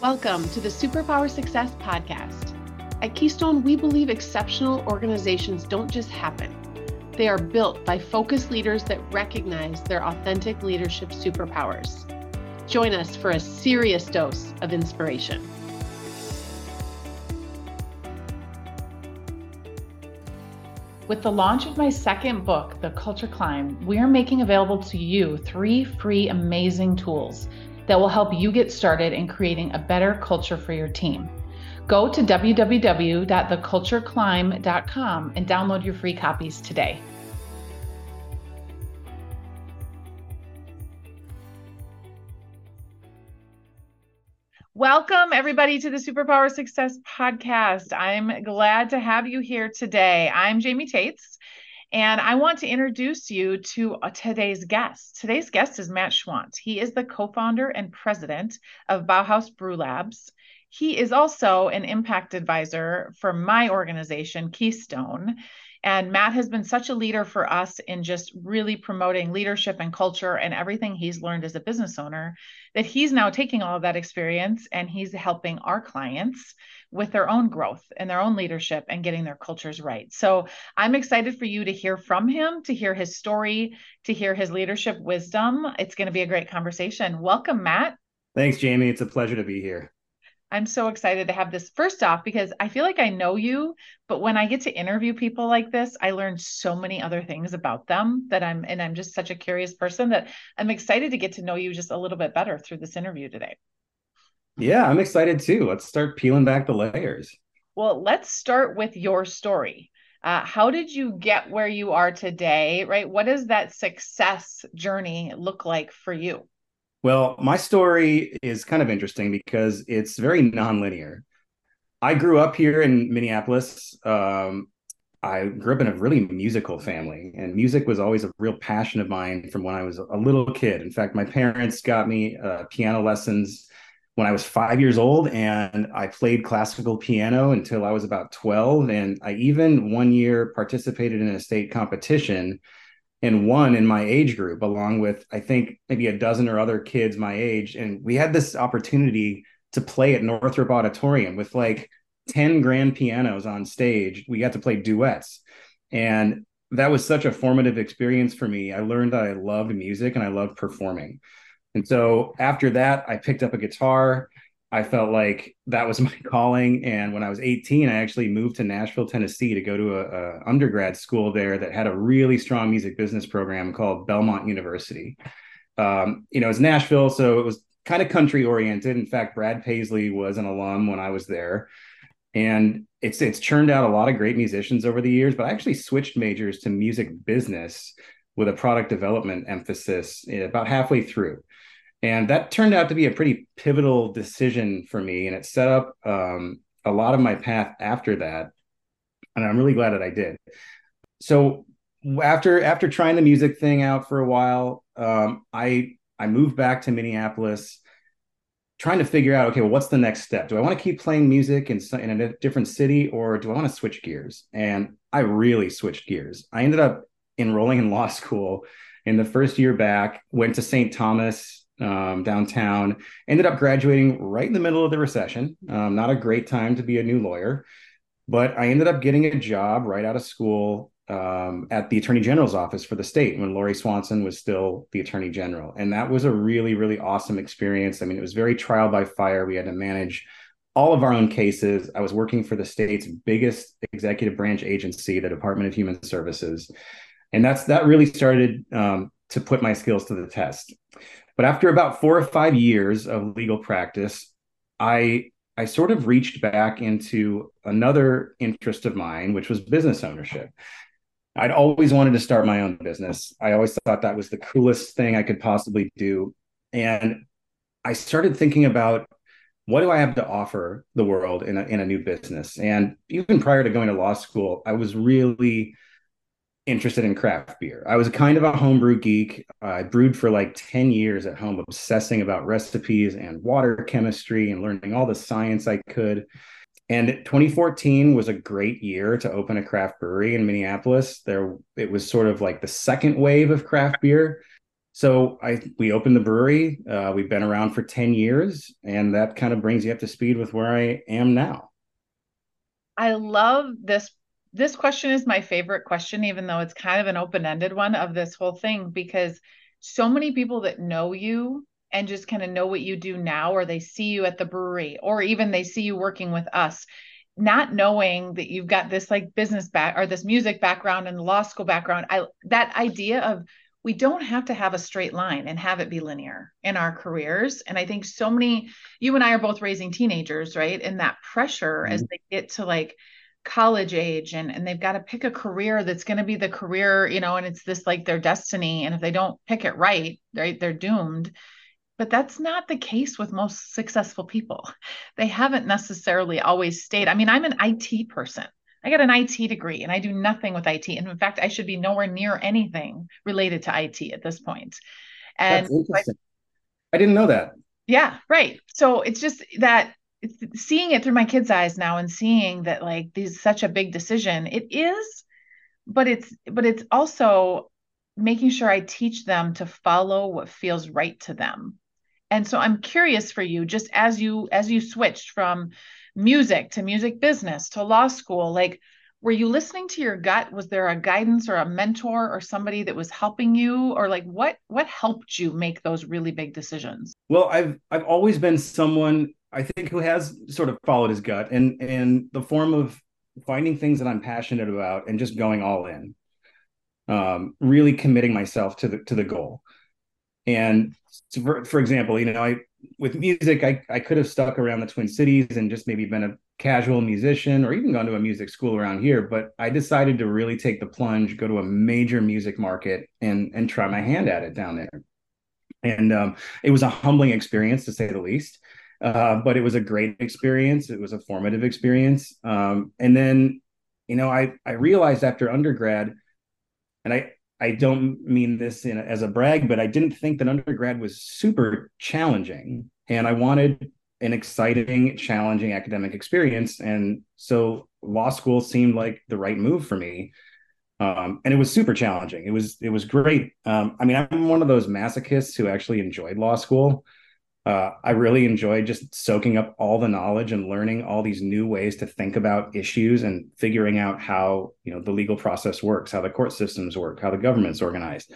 Welcome to the Superpower Success Podcast. At Keystone, we believe exceptional organizations don't just happen, they are built by focused leaders that recognize their authentic leadership superpowers. Join us for a serious dose of inspiration. With the launch of my second book, The Culture Climb, we are making available to you three free amazing tools that will help you get started in creating a better culture for your team. Go to www.thecultureclimb.com and download your free copies today. Welcome, everybody, to the Superpower Success Podcast. I'm glad to have you here today. I'm Jamie Tates, and I want to introduce you to uh, today's guest. Today's guest is Matt Schwandt. He is the co founder and president of Bauhaus Brew Labs. He is also an impact advisor for my organization, Keystone. And Matt has been such a leader for us in just really promoting leadership and culture and everything he's learned as a business owner that he's now taking all of that experience and he's helping our clients with their own growth and their own leadership and getting their cultures right. So I'm excited for you to hear from him, to hear his story, to hear his leadership wisdom. It's going to be a great conversation. Welcome, Matt. Thanks, Jamie. It's a pleasure to be here. I'm so excited to have this first off because I feel like I know you, but when I get to interview people like this, I learn so many other things about them that I'm, and I'm just such a curious person that I'm excited to get to know you just a little bit better through this interview today. Yeah, I'm excited too. Let's start peeling back the layers. Well, let's start with your story. Uh, how did you get where you are today, right? What does that success journey look like for you? Well, my story is kind of interesting because it's very nonlinear. I grew up here in Minneapolis. Um, I grew up in a really musical family, and music was always a real passion of mine from when I was a little kid. In fact, my parents got me uh, piano lessons when I was five years old, and I played classical piano until I was about 12. And I even one year participated in a state competition and won in my age group, along with, I think, maybe a dozen or other kids my age. And we had this opportunity to play at Northrop Auditorium with like 10 grand pianos on stage. We got to play duets. And that was such a formative experience for me. I learned that I loved music and I loved performing. And so after that, I picked up a guitar. I felt like that was my calling. And when I was 18, I actually moved to Nashville, Tennessee to go to a, a undergrad school there that had a really strong music business program called Belmont University. Um, you know, it's Nashville, so it was kind of country oriented. In fact, Brad Paisley was an alum when I was there. And it's it's churned out a lot of great musicians over the years, but I actually switched majors to music business with a product development emphasis eh, about halfway through. And that turned out to be a pretty pivotal decision for me. And it set up um, a lot of my path after that. And I'm really glad that I did. So after after trying the music thing out for a while, um, I I moved back to Minneapolis, trying to figure out okay, well, what's the next step? Do I want to keep playing music in in a different city, or do I want to switch gears? And I really switched gears. I ended up enrolling in law school in the first year back, went to St. Thomas um, downtown, ended up graduating right in the middle of the recession. Um, not a great time to be a new lawyer, but I ended up getting a job right out of school um, at the attorney general's office for the state when Lori Swanson was still the attorney general. And that was a really, really awesome experience. I mean, it was very trial by fire. We had to manage all of our own cases. I was working for the state's biggest executive branch agency, the Department of Human Services and that's that really started um, to put my skills to the test. But after about four or five years of legal practice i i sort of reached back into another interest of mine which was business ownership. I'd always wanted to start my own business. I always thought that was the coolest thing i could possibly do. And i started thinking about what do I have to offer the world in a, in a new business? And even prior to going to law school, I was really interested in craft beer. I was kind of a homebrew geek. I brewed for like 10 years at home, obsessing about recipes and water chemistry and learning all the science I could. And 2014 was a great year to open a craft brewery in Minneapolis. There it was sort of like the second wave of craft beer. so I we opened the brewery. Uh, we've been around for 10 years, and that kind of brings you up to speed with where I am now. I love this. This question is my favorite question, even though it's kind of an open-ended one of this whole thing, because so many people that know you and just kind of know what you do now, or they see you at the brewery, or even they see you working with us, not knowing that you've got this like business back or this music background and law school background. I that idea of we don't have to have a straight line and have it be linear in our careers. And I think so many, you and I are both raising teenagers, right? And that pressure mm-hmm. as they get to like college age and, and they've got to pick a career that's going to be the career, you know, and it's this like their destiny. And if they don't pick it right, right, they're doomed. But that's not the case with most successful people. They haven't necessarily always stayed. I mean, I'm an IT person. I got an IT degree and I do nothing with IT. And in fact, I should be nowhere near anything related to IT at this point. And That's interesting. I, I didn't know that. Yeah, right. So it's just that seeing it through my kids' eyes now and seeing that like this is such a big decision. It is, but it's but it's also making sure I teach them to follow what feels right to them. And so I'm curious for you, just as you as you switched from music to music business to law school like were you listening to your gut was there a guidance or a mentor or somebody that was helping you or like what what helped you make those really big decisions well i've i've always been someone i think who has sort of followed his gut and in the form of finding things that i'm passionate about and just going all in um, really committing myself to the to the goal and for, for example you know i with music, I, I could have stuck around the Twin Cities and just maybe been a casual musician or even gone to a music school around here. But I decided to really take the plunge, go to a major music market and and try my hand at it down there. And um, it was a humbling experience to say the least. Uh, but it was a great experience. It was a formative experience. Um, and then, you know, I I realized after undergrad, and I I don't mean this in, as a brag, but I didn't think that undergrad was super challenging. And I wanted an exciting, challenging academic experience. And so law school seemed like the right move for me. Um, and it was super challenging. It was it was great. Um, I mean, I'm one of those masochists who actually enjoyed law school uh, I really enjoyed just soaking up all the knowledge and learning all these new ways to think about issues and figuring out how you know the legal process works, how the court systems work, how the government's organized,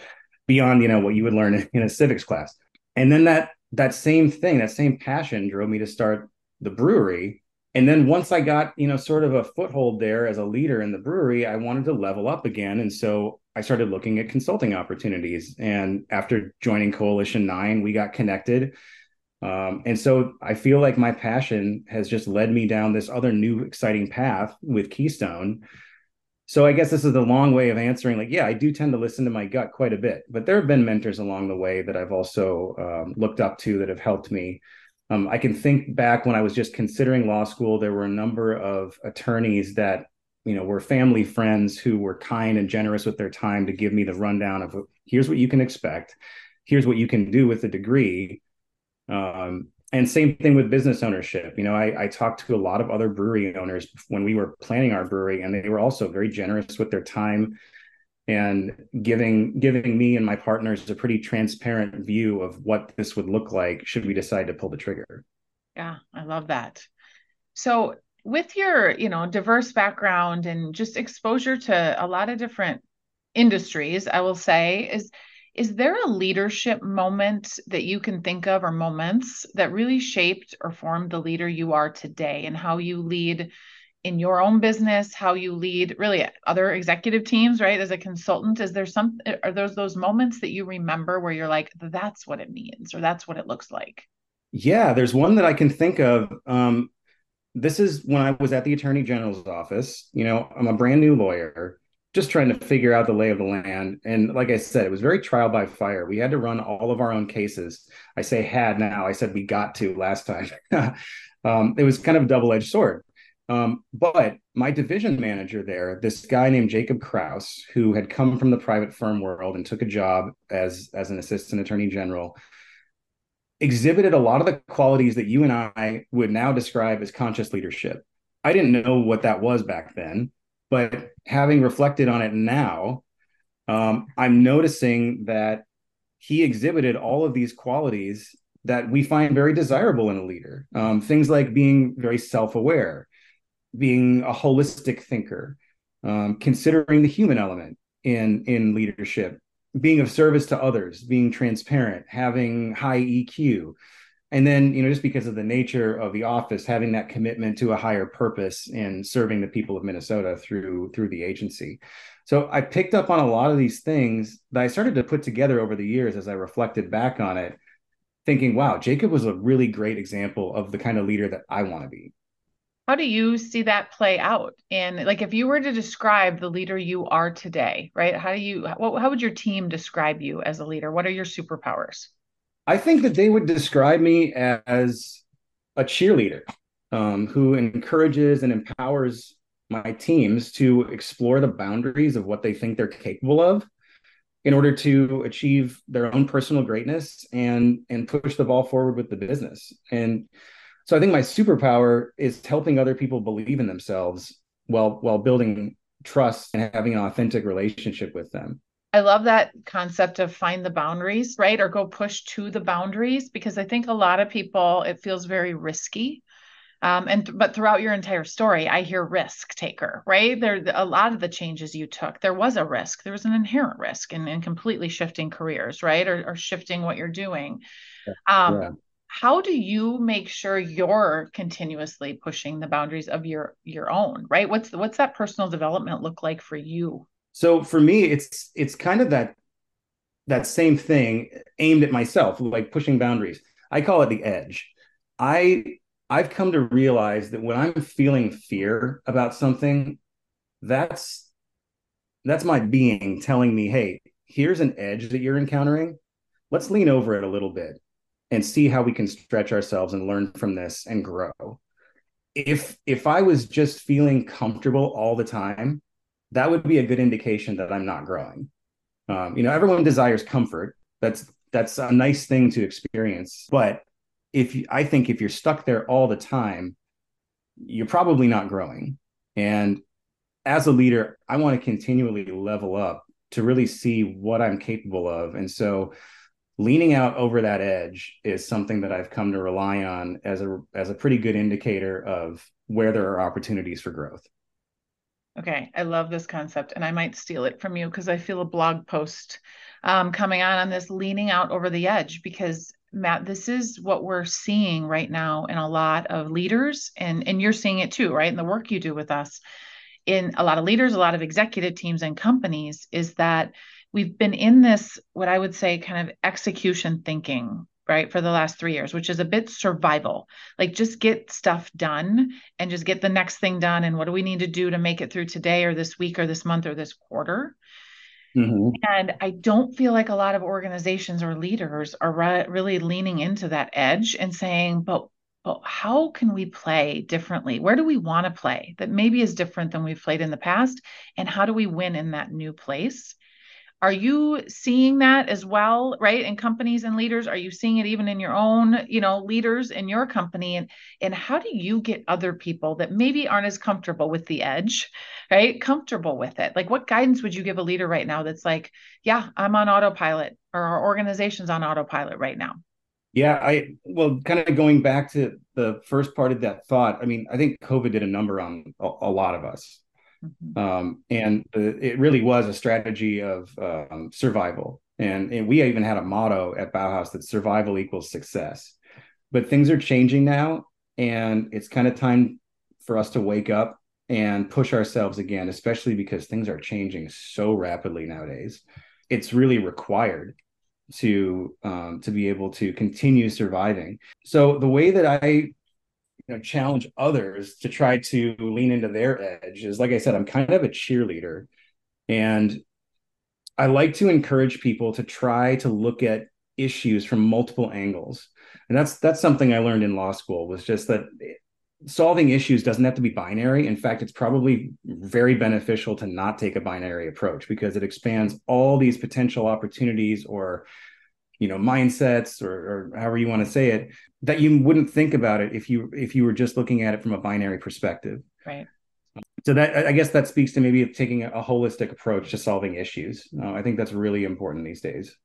beyond you know what you would learn in a civics class. And then that that same thing, that same passion, drove me to start the brewery. And then once I got you know sort of a foothold there as a leader in the brewery, I wanted to level up again, and so I started looking at consulting opportunities. And after joining Coalition Nine, we got connected um, and so I feel like my passion has just led me down this other new exciting path with Keystone. So I guess this is the long way of answering. Like, yeah, I do tend to listen to my gut quite a bit, but there have been mentors along the way that I've also um, looked up to that have helped me. Um, I can think back when I was just considering law school, there were a number of attorneys that you know were family friends who were kind and generous with their time to give me the rundown of here's what you can expect, here's what you can do with the degree um, and same thing with business ownership. You know, I, I talked to a lot of other brewery owners when we were planning our brewery, and they were also very generous with their time and giving giving me and my partners a pretty transparent view of what this would look like should we decide to pull the trigger. Yeah, I love that. So with your, you know, diverse background and just exposure to a lot of different industries, I will say is is there a leadership moment that you can think of or moments that really shaped or formed the leader you are today and how you lead in your own business, how you lead really other executive teams, right? As a consultant, is there some are those those moments that you remember where you're like, that's what it means or that's what it looks like? Yeah, there's one that I can think of. Um, this is when I was at the attorney general's office. You know, I'm a brand new lawyer just trying to figure out the lay of the land. And like I said, it was very trial by fire. We had to run all of our own cases. I say had now, I said we got to last time. um, it was kind of a double edged sword. Um, but my division manager there, this guy named Jacob Kraus, who had come from the private firm world and took a job as, as an assistant attorney general, exhibited a lot of the qualities that you and I would now describe as conscious leadership. I didn't know what that was back then. But having reflected on it now, um, I'm noticing that he exhibited all of these qualities that we find very desirable in a leader. Um, things like being very self aware, being a holistic thinker, um, considering the human element in, in leadership, being of service to others, being transparent, having high EQ. And then, you know, just because of the nature of the office, having that commitment to a higher purpose in serving the people of Minnesota through through the agency. So I picked up on a lot of these things that I started to put together over the years as I reflected back on it thinking, wow, Jacob was a really great example of the kind of leader that I want to be. How do you see that play out? And like, if you were to describe the leader you are today, right? How do you, what, how would your team describe you as a leader? What are your superpowers? I think that they would describe me as a cheerleader um, who encourages and empowers my teams to explore the boundaries of what they think they're capable of in order to achieve their own personal greatness and and push the ball forward with the business. And so i think my superpower is helping other people believe in themselves while while building trust and having an authentic relationship with them I love that concept of find the boundaries, right? Or go push to the boundaries because I think a lot of people it feels very risky um, and but throughout your entire story, I hear risk taker, right? There a lot of the changes you took, there was a risk. There was an inherent risk in, in completely shifting careers, right? Or, or shifting what you're doing. Um, yeah. How do you make sure you're continuously pushing the boundaries of your your own, right? What's what's that personal development look like for you? So for me, it's it's kind of that that same thing aimed at myself, like pushing boundaries. I call it the edge. I I've come to realize that when I'm feeling fear about something, that's that's my being telling me, "Hey, here's an edge that you're encountering. Let's lean over it a little bit and see how we can stretch ourselves and learn from this and grow." If if I was just feeling comfortable all the time, that would be a good indication that I'm not growing. Um, you know, everyone desires comfort. That's that's a nice thing to experience, but if you, I think if you're stuck there all the time, you're probably not growing. And as a leader, I want to continually level up to really see what I'm capable of. And so leaning out over that edge is something that I've come to rely on as a as a pretty good indicator of where there are opportunities for growth. Okay, I love this concept, and I might steal it from you because I feel a blog post um, coming on on this leaning out over the edge because Matt, this is what we're seeing right now in a lot of leaders, and and you're seeing it too, right? In the work you do with us, in a lot of leaders, a lot of executive teams and companies, is that we've been in this what I would say kind of execution thinking, right, for the last three years, which is a bit survival. Like just get stuff done and just get the next thing done, and what do we need to do to make it through today or this week or this month or this quarter? Mm-hmm. And I don't feel like a lot of organizations or leaders are re- really leaning into that edge and saying, but, but how can we play differently? Where do we want to play that maybe is different than we've played in the past? And how do we win in that new place? Are you seeing that as well, right? In companies and leaders, are you seeing it even in your own, you know, leaders in your company? And and how do you get other people that maybe aren't as comfortable with the edge, right? Comfortable with it. Like what guidance would you give a leader right now that's like, yeah, I'm on autopilot or our organization's on autopilot right now? Yeah, I well, kind of going back to the first part of that thought. I mean, I think COVID did a number on a, a lot of us, Mm-hmm. Um, and it really was a strategy of um, survival. And, and, we even had a motto at Bauhaus that survival equals success. But things are changing now, and it's kind of time for us to wake up and push ourselves again, especially because things are changing so rapidly nowadays. It's really required to um, to be able to continue surviving. So the way that I you know challenge others to try to lean into their edge is like i said i'm kind of a cheerleader. And i like to encourage people to try to look at issues from multiple angles. And that's that's something i learned in law school was just that solving issues doesn't have to be binary. In fact it's probably very beneficial to not take a binary approach because it expands all these potential opportunities or you know mindsets or, or however you want to say it that you wouldn't think about it if you if you were just looking at it from a binary perspective. Right. So that i guess that speaks to maybe taking a, holistic approach to solving issues. Uh, i think that's really important these days.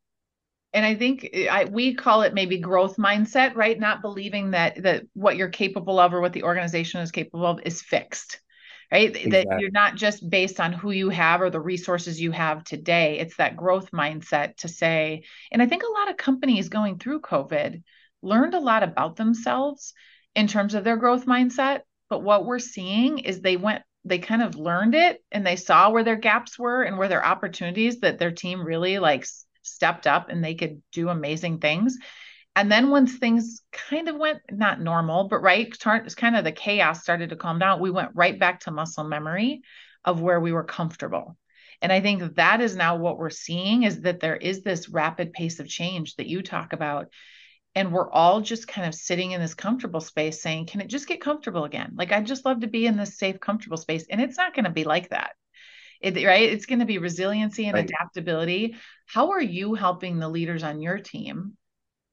And i think I, we call it maybe growth mindset right? Not believing that that what you're capable of or what the organization is capable of is fixed right exactly. that you're not just based on who you have or the resources you have today it's that growth mindset to say and i think a lot of companies going through covid learned a lot about themselves in terms of their growth mindset but what we're seeing is they went they kind of learned it and they saw where their gaps were and where their opportunities that their team really like stepped up and they could do amazing things and then once things kind of went not normal, but right, it's kind of the chaos started to calm down, we went right back to muscle memory of where we were comfortable. And I think that is now what we're seeing is that there is this rapid pace of change that you talk about. And we're all just kind of sitting in this comfortable space saying, can it just get comfortable again? Like, I'd just love to be in this safe, comfortable space. And it's not going to be like that. It, right? It's going to be resiliency and right. adaptability. How are you helping the leaders on your team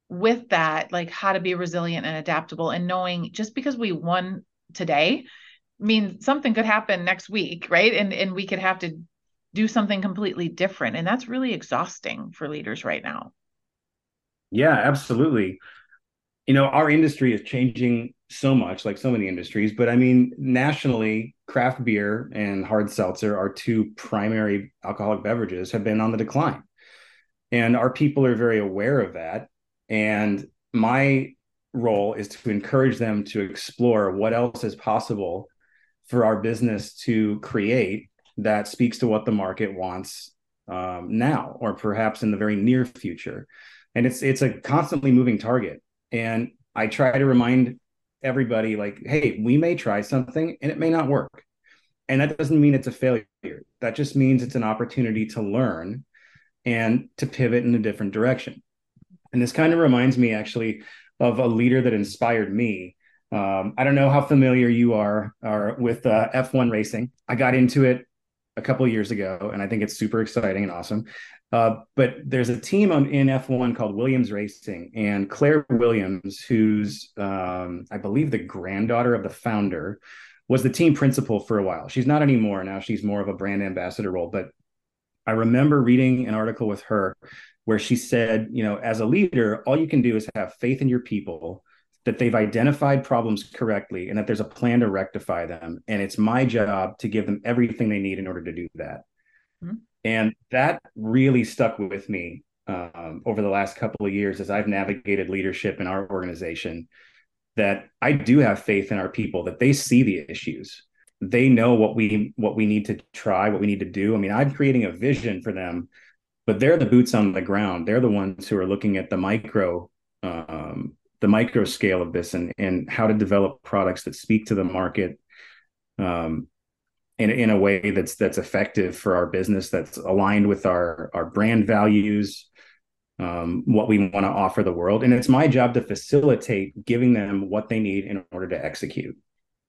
with that, like how to be resilient and adaptable and knowing just because we won today means something could happen next week, right? And and we could have to do something completely different. And that's really exhausting for leaders right now. Yeah, absolutely. You know, our industry is changing so much, like so many industries, but I mean, nationally, craft beer and hard seltzer, our two primary alcoholic beverages, have been on the decline. And our people are very aware of that. And my role is to encourage them to explore what else is possible for our business to create that speaks to what the market wants um, now or perhaps in the very near future. And it's it's a constantly moving target. And i try to remind everybody like hey we may try something and it may not work. And that doesn't mean it's a failure. That just means it's an opportunity to learn and to pivot in a different direction and this kind of reminds me actually of a leader that inspired me. Um, I don't know how familiar you are, are with uh, F1 racing. I got into it a couple years ago, and I think it's super exciting and awesome. Uh, but there's a team on, in F1 called Williams Racing, and Claire Williams, who's um, I believe the granddaughter of the founder, was the team principal for a while. She's not anymore now; she's more of a brand ambassador role. But I remember reading an article with her where she said, you know, as a leader, all you can do is have faith in your people that they've identified problems correctly and that there's a plan to rectify them. And it's my job to give them everything they need in order to do that. Mm-hmm. And that really stuck with me um, over the last couple of years as I've navigated leadership in our organization. That I do have faith in our people that they see the issues, they know what we what we need to try, what we need to do. I mean, I'm creating a vision for them but they're the boots on the ground. They're the ones who are looking at the micro, um, the micro scale of this, and and how to develop products that speak to the market, um, in in a way that's that's effective for our business, that's aligned with our our brand values, um, what we want to offer the world, and it's my job to facilitate giving them what they need in order to execute.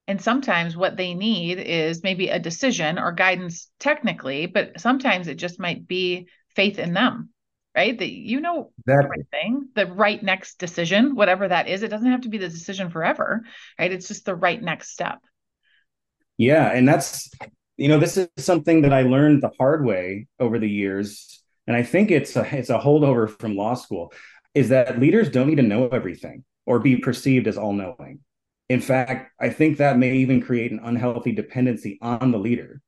And sometimes what they need is maybe a decision or guidance technically, but sometimes it just might be faith in them right? That you know exactly. the right thing the right next decision whatever that is it doesn't have to be the decision forever right? It's just the right next step. Yeah and that's you know this is something that i learned the hard way over the years and i think it's a it's a holdover from law school is that leaders don't need to know everything or be perceived as all knowing in fact i think that may even create an unhealthy dependency on the leader.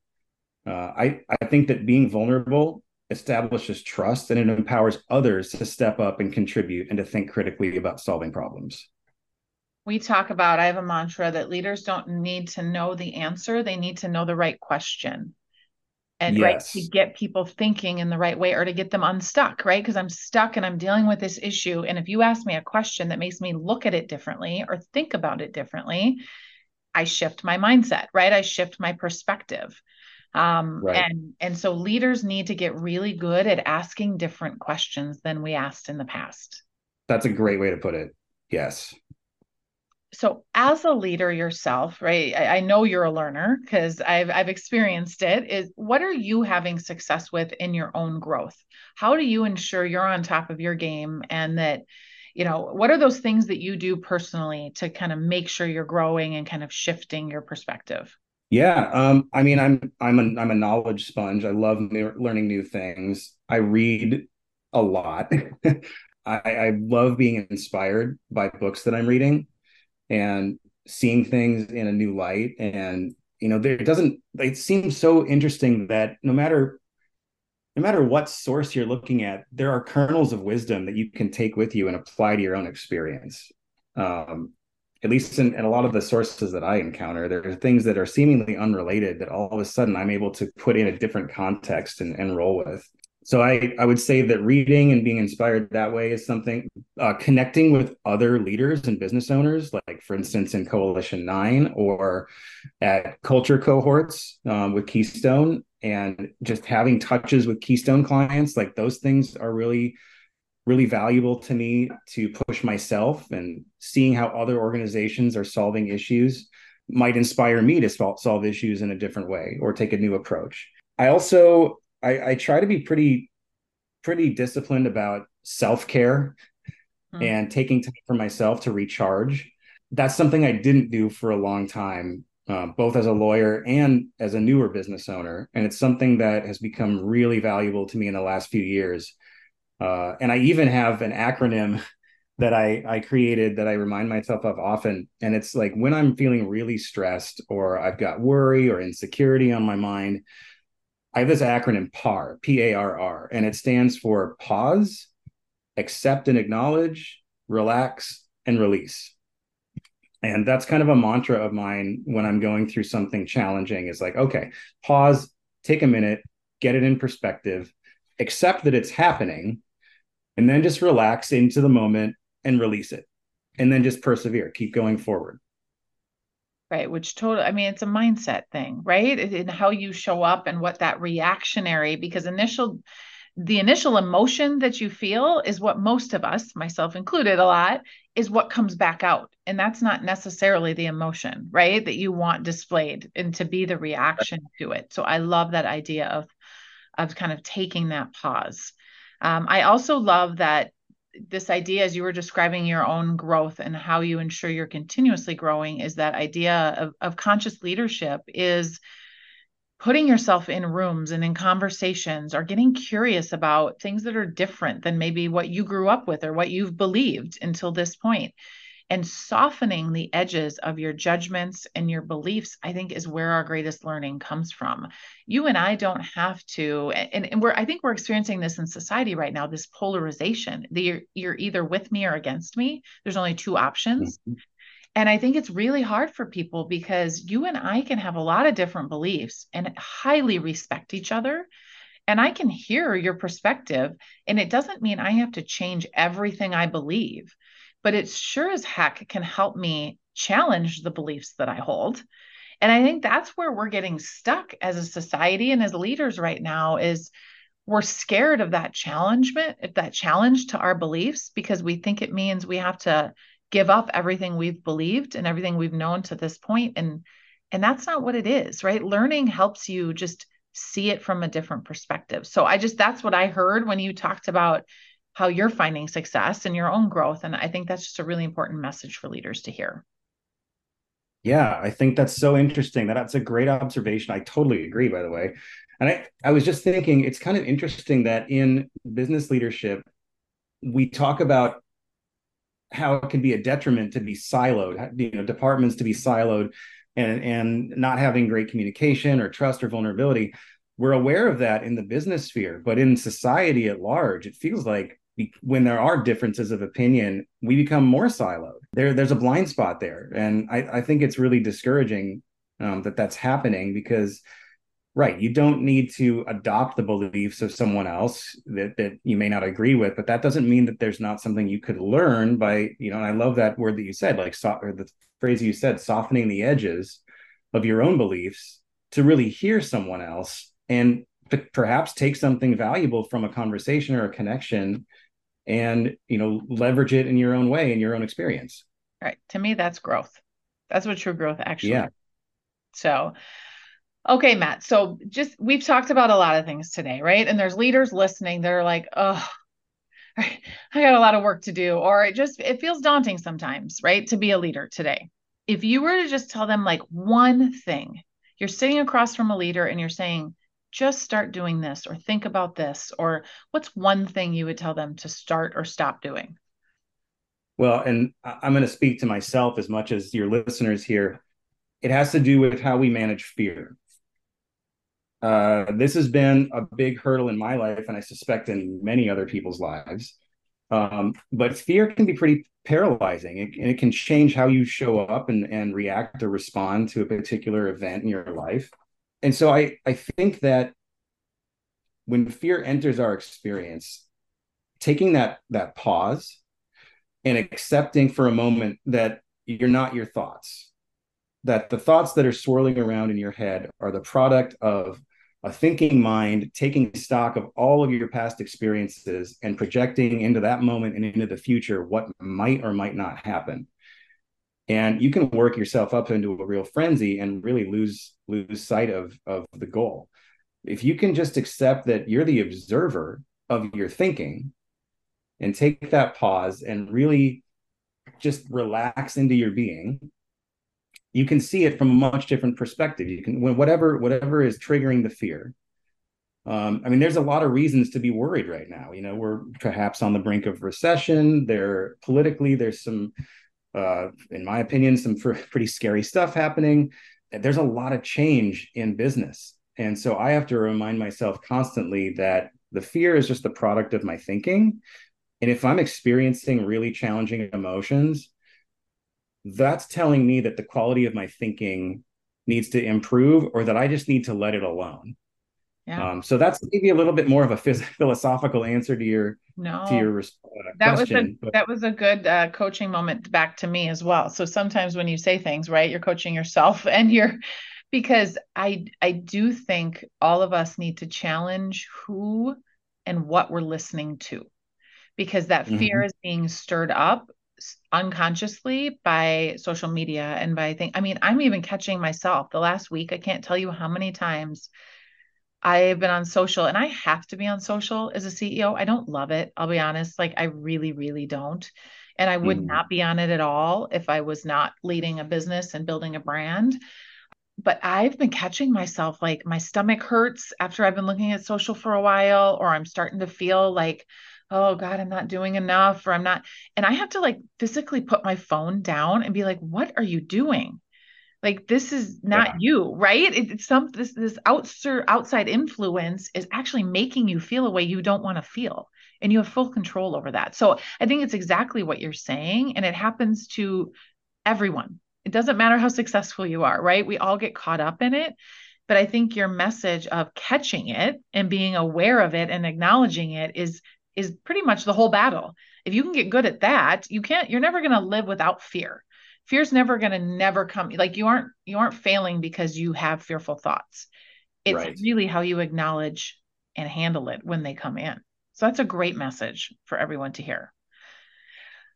Uh, I, I think that being vulnerable establishes trust and it empowers others to step up and contribute and to think critically about solving problems. We talk about, I have a mantra that leaders don't need to know the answer, they need to know the right question. And yes. right to get people thinking in the right way or to get them unstuck, right? Because I'm stuck and I'm dealing with this issue. And if you ask me a question that makes me look at it differently or think about it differently, I shift my mindset, right? I shift my perspective um, right. and and so leaders need to get really good at asking different questions than we asked in the past. That's a great way to put it. Yes. So as a leader yourself right i, I know you're a learner because I've, I've experienced it is what are you having success with in your own growth? How do you ensure you're on top of your game and that you know what are those things that you do personally to kind of make sure you're growing and kind of shifting your perspective yeah, um, I mean, I'm I'm a I'm a knowledge sponge. I love new, learning new things. I read a lot. I, I love being inspired by books that I'm reading and seeing things in a new light. And, you know, there doesn't, it seems so interesting that no matter no matter what source you're looking at, there are kernels of wisdom that you can take with you and apply to your own experience. Um, at least in, in, a lot of the sources that I encounter, there are things that are seemingly unrelated that all of a sudden I'm able to put in a different context and, and roll with. So I, I would say that reading and being inspired that way is something uh, connecting with other leaders and business owners like for instance in coalition 9 or at culture cohorts um, with keystone and just having touches with keystone clients like those things are really really valuable to me to push myself and seeing how other organizations are solving issues might inspire me to solve issues in a different way or take a new approach i also I, I try to be pretty pretty disciplined about self-care mm. and taking time for myself to recharge. That's something I didn't do for a long time, uh, both as a lawyer and as a newer business owner. And it's something that has become really valuable to me in the last few years. Uh, and I even have an acronym that I, I created that I remind myself of often. And it's like when I'm feeling really stressed or I've got worry or insecurity on my mind, I have this acronym PAR, P A R R, and it stands for pause, accept and acknowledge, relax, and release. And that's kind of a mantra of mine when I'm going through something challenging is like, okay, pause, take a minute, get it in perspective, accept that it's happening, and then just relax into the moment and release it. And then just persevere, keep going forward. Right which totally i mean it's a mindset thing right? In how you show up and what that reactionary because initial the initial emotion that you feel is what most of us myself included a lot is what comes back out. And that's not necessarily the emotion right that you want displayed and to be the reaction to it. So i love that idea of of kind of taking that pause um, i also love that this idea as you were describing your own growth and how you ensure you're continuously growing is that idea of, of conscious leadership is putting yourself in rooms and in conversations or getting curious about things that are different than maybe what you grew up with or what you've believed until this point and softening the edges of your judgments and your beliefs i think is where our greatest learning comes from you and i don't have to and, and we're i think we're experiencing this in society right now this polarization the, you're, you're either with me or against me there's only two options mm-hmm. And I think it's really hard for people because you and I can have a lot of different beliefs and highly respect each other. And I can hear your perspective. And it doesn't mean I have to change everything I believe but it sure as heck can help me challenge the beliefs that I hold. And I think that's where we're getting stuck as a society and as leaders right now is we're scared of that challengement, if that challenge to our beliefs, because we think it means we have to give up everything we've believed and everything we've known to this point. And and that's not what it is, right? Learning helps you just see it from a different perspective. So I just that's what I heard when you talked about how you're finding success and your own growth. And I think that's just a really important message for leaders to hear. Yeah, I think that's so interesting. That that's a great observation. I totally agree, by the way. And I, I was just thinking it's kind of interesting that in business leadership, we talk about how it can be a detriment to be siloed, you know, departments to be siloed and and not having great communication or trust or vulnerability. We're aware of that in the business sphere, but in society at large, it feels like when there are differences of opinion, we become more siloed. There, there's a blind spot there, and I, I think it's really discouraging um, that that's happening because, right, you don't need to adopt the beliefs of someone else that that you may not agree with, but that doesn't mean that there's not something you could learn by, you know. And I love that word that you said, like so, or the phrase you said, softening the edges of your own beliefs to really hear someone else and perhaps take something valuable from a conversation or a connection and you know leverage it in your own way in your own experience. Right. To me that's growth. That's what true growth actually yeah. so okay matt. So just we've talked about a lot of things today right? And there's leaders listening that are like oh i got a lot of work to do. Or it just it feels daunting sometimes right to be a leader today. If you were to just tell them like one thing you're sitting across from a leader and you're saying just start doing this or think about this? Or what's one thing you would tell them to start or stop doing? Well, and I'm going to speak to myself as much as your listeners here. It has to do with how we manage fear. Uh, this has been a big hurdle in my life, and I suspect in many other people's lives. Um, but fear can be pretty paralyzing, it, and it can change how you show up and, and react or respond to a particular event in your life. And so I, I think that when fear enters our experience, taking that that pause and accepting for a moment that you're not your thoughts that the thoughts that are swirling around in your head are the product of a thinking mind taking stock of all of your past experiences and projecting into that moment and into the future what might or might not happen and you can work yourself up into a real frenzy and really lose lose sight of of the goal. If you can just accept that you're the observer of your thinking and take that pause and really just relax into your being you can see it from a much different perspective. You can when whatever whatever is triggering the fear um, i mean there's a lot of reasons to be worried right now. You know we're perhaps on the brink of recession. There politically there's some uh, in my opinion some pretty scary stuff happening. There's a lot of change in business. And so i have to remind myself constantly that the fear is just the product of my thinking. And if I'm experiencing really challenging emotions, that's telling me that the quality of my thinking needs to improve or that I just need to let it alone. Yeah. Um, so that's maybe a little bit more of a phys- philosophical answer to your no to your uh, that question, was a but... that was a good uh, coaching moment back to me as well. So sometimes when you say things, right, you're coaching yourself and you're because I I do think all of us need to challenge who and what we're listening to because that mm-hmm. fear is being stirred up unconsciously by social media and by things. I mean, I'm even catching myself the last week. I can't tell you how many times I've been on social and I have to be on social as a CEO. I don't love it. I'll be honest. Like, I really, really don't. And I would mm-hmm. not be on it at all if I was not leading a business and building a brand. But I've been catching myself like my stomach hurts after I've been looking at social for a while, or I'm starting to feel like oh God, I'm not doing enough, or I'm not. And I have to like physically put my phone down and be like, what are you doing? Like this is not yeah. you, right? It, it's some this this outside outside influence is actually making you feel a way you don't want to feel, and you have full control over that. So I think it's exactly what you're saying, and it happens to everyone. It doesn't matter how successful you are, right? We all get caught up in it. But I think your message of catching it and being aware of it and acknowledging it is is pretty much the whole battle. If you can get good at that, you can't you're never going to live without fear. Fear's never going to never come like you aren't you aren't failing because you have fearful thoughts. It's right. really how you acknowledge and handle it when they come in. So that's a great message for everyone to hear.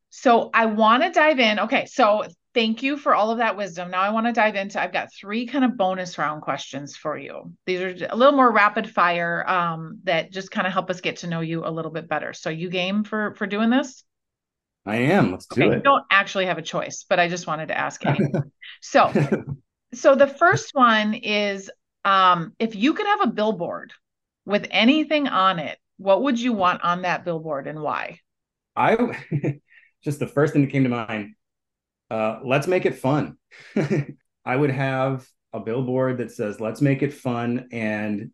So I want to dive in. Okay, so thank you for all of that wisdom. Now I want to dive into I've got three kind of bonus round questions for you. These are a little more rapid fire um, that just kind of help us get to know you a little bit better. So you game for for doing this? I am. Let's do okay, it. You don't actually have a choice, but I just wanted to ask so so the first one is um, if you could have a billboard with anything on it, what would you want on that billboard and why? I just the first thing that came to mind uh, let's make it fun. I would have a billboard that says, let's make it fun and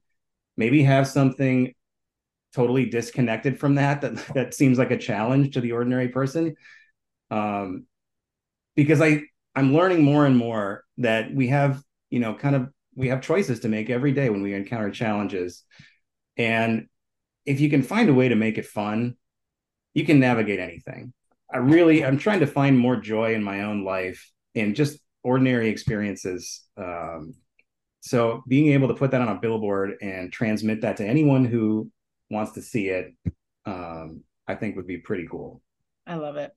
maybe have something totally disconnected from that that that seems like a challenge to the ordinary person. Um because i i'm learning more and more that we have you know kind of we have choices to make every day when we encounter challenges. And if you can find a way to make it fun you can navigate anything. I really I'm trying to find more joy in my own life in just ordinary experiences. Um, so being able to put that on a billboard and transmit that to anyone who wants to see it, um, I think would be pretty cool. I love it.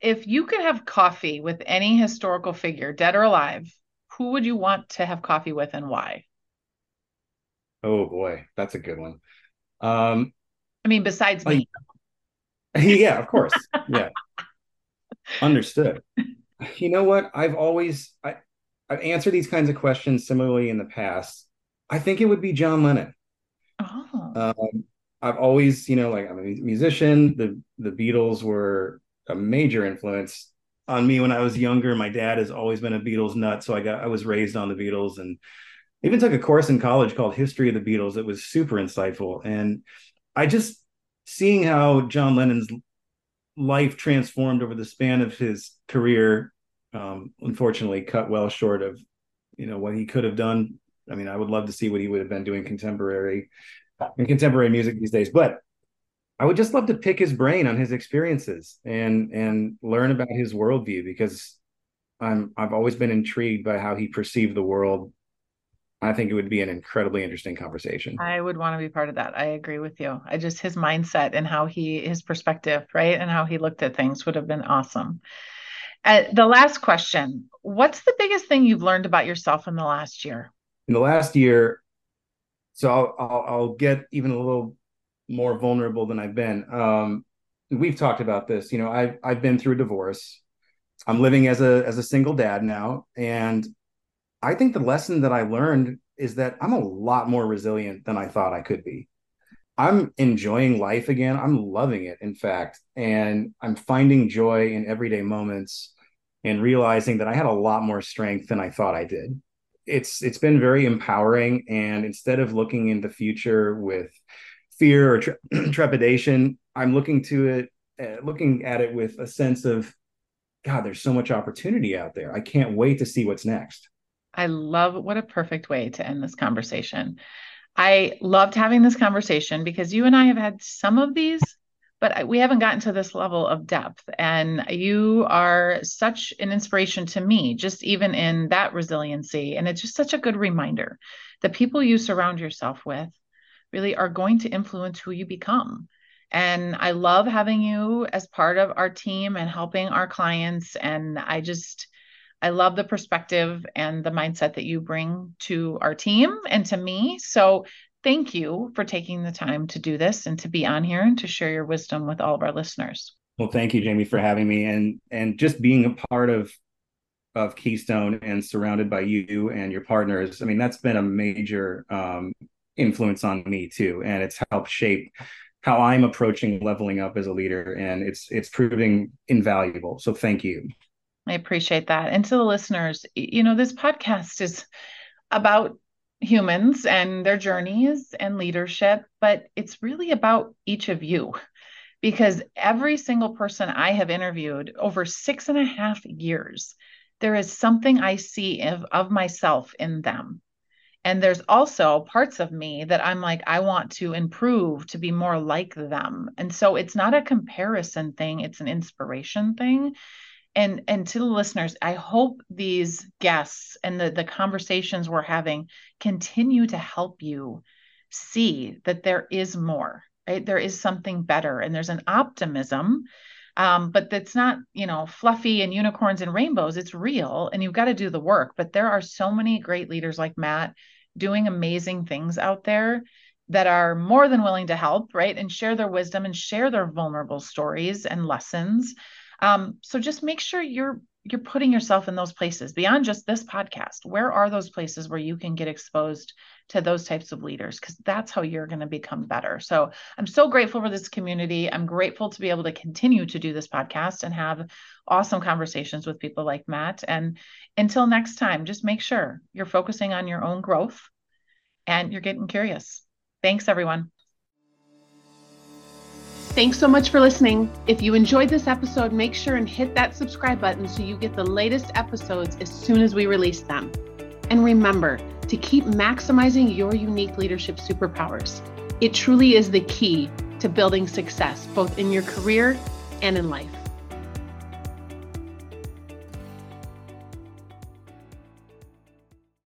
If you could have coffee with any historical figure, dead or alive, who would you want to have coffee with and why? Oh boy, that's a good one. Um, I mean, besides me. yeah, of course. Yeah. Understood. You know what? I've always I I've answered these kinds of questions similarly in the past. I think it would be John Lennon. Oh. Um, I've always, you know, like I'm a musician. The the Beatles were a major influence on me when I was younger. My dad has always been a Beatles nut, so I got I was raised on the Beatles and even took a course in college called History of the Beatles. It was super insightful. And I just seeing how John Lennon's life transformed over the span of his career, um, unfortunately cut well short of, you know, what he could have done. I mean, I would love to see what he would have been doing contemporary in contemporary music these days. But I would just love to pick his brain on his experiences and and learn about his worldview because I'm I've always been intrigued by how he perceived the world. I think it would be an incredibly interesting conversation. I would want to be part of that. I agree with you. I just his mindset and how he his perspective, right, and how he looked at things would have been awesome. Uh, the last question: What's the biggest thing you've learned about yourself in the last year? In the last year, so I'll, I'll, I'll get even a little more vulnerable than I've been. Um, we've talked about this. You know, I've I've been through a divorce. I'm living as a as a single dad now, and I think the lesson that I learned is that I'm a lot more resilient than I thought I could be. I'm enjoying life again. I'm loving it, in fact, and I'm finding joy in everyday moments and realizing that I had a lot more strength than I thought I did it's it's been very empowering. And instead of looking in the future with fear or tre- trepidation i'm looking to it uh, looking at it with a sense of god there's so much opportunity out there. I can't wait to see what's next. I love what a perfect way to end this conversation. I loved having this conversation because you and i have had some of these but we haven't gotten to this level of depth. And you are such an inspiration to me, just even in that resiliency. And it's just such a good reminder that people you surround yourself with really are going to influence who you become. And I love having you as part of our team and helping our clients. And I just, I love the perspective and the mindset that you bring to our team and to me. So thank you for taking the time to do this and to be on here and to share your wisdom with all of our listeners. Well, thank you, Jamie, for having me and and just being a part of of Keystone and surrounded by you and your partners. I mean, that's been a major um, influence on me too, and it's helped shape how I'm approaching leveling up as a leader, and it's it's proving invaluable. So, thank you. I appreciate that. And to the listeners, you know, this podcast is about humans and their journeys and leadership, but it's really about each of you because every single person I have interviewed over six and a half years, there is something I see of, of myself in them. And there's also parts of me that I'm like, I want to improve to be more like them. And so it's not a comparison thing, it's an inspiration thing and and to the listeners i hope these guests and the the conversations we're having continue to help you see that there is more right? There is something better and there's an optimism um, but that's not you know fluffy and unicorns and rainbows. It's real and you've got to do the work. But there are so many great leaders like matt doing amazing things out there that are more than willing to help right? And share their wisdom and share their vulnerable stories and lessons um, so just make sure you're you're putting yourself in those places beyond just this podcast. Where are those places where you can get exposed to those types of leaders? Because that's how you're going to become better. So I'm so grateful for this community. I'm grateful to be able to continue to do this podcast and have awesome conversations with people like Matt. And until next time, just make sure you're focusing on your own growth and you're getting curious. Thanks, everyone. Thanks so much for listening. If you enjoyed this episode, make sure and hit that subscribe button so you get the latest episodes as soon as we release them. And remember to keep maximizing your unique leadership superpowers. It truly is the key to building success, both in your career and in life.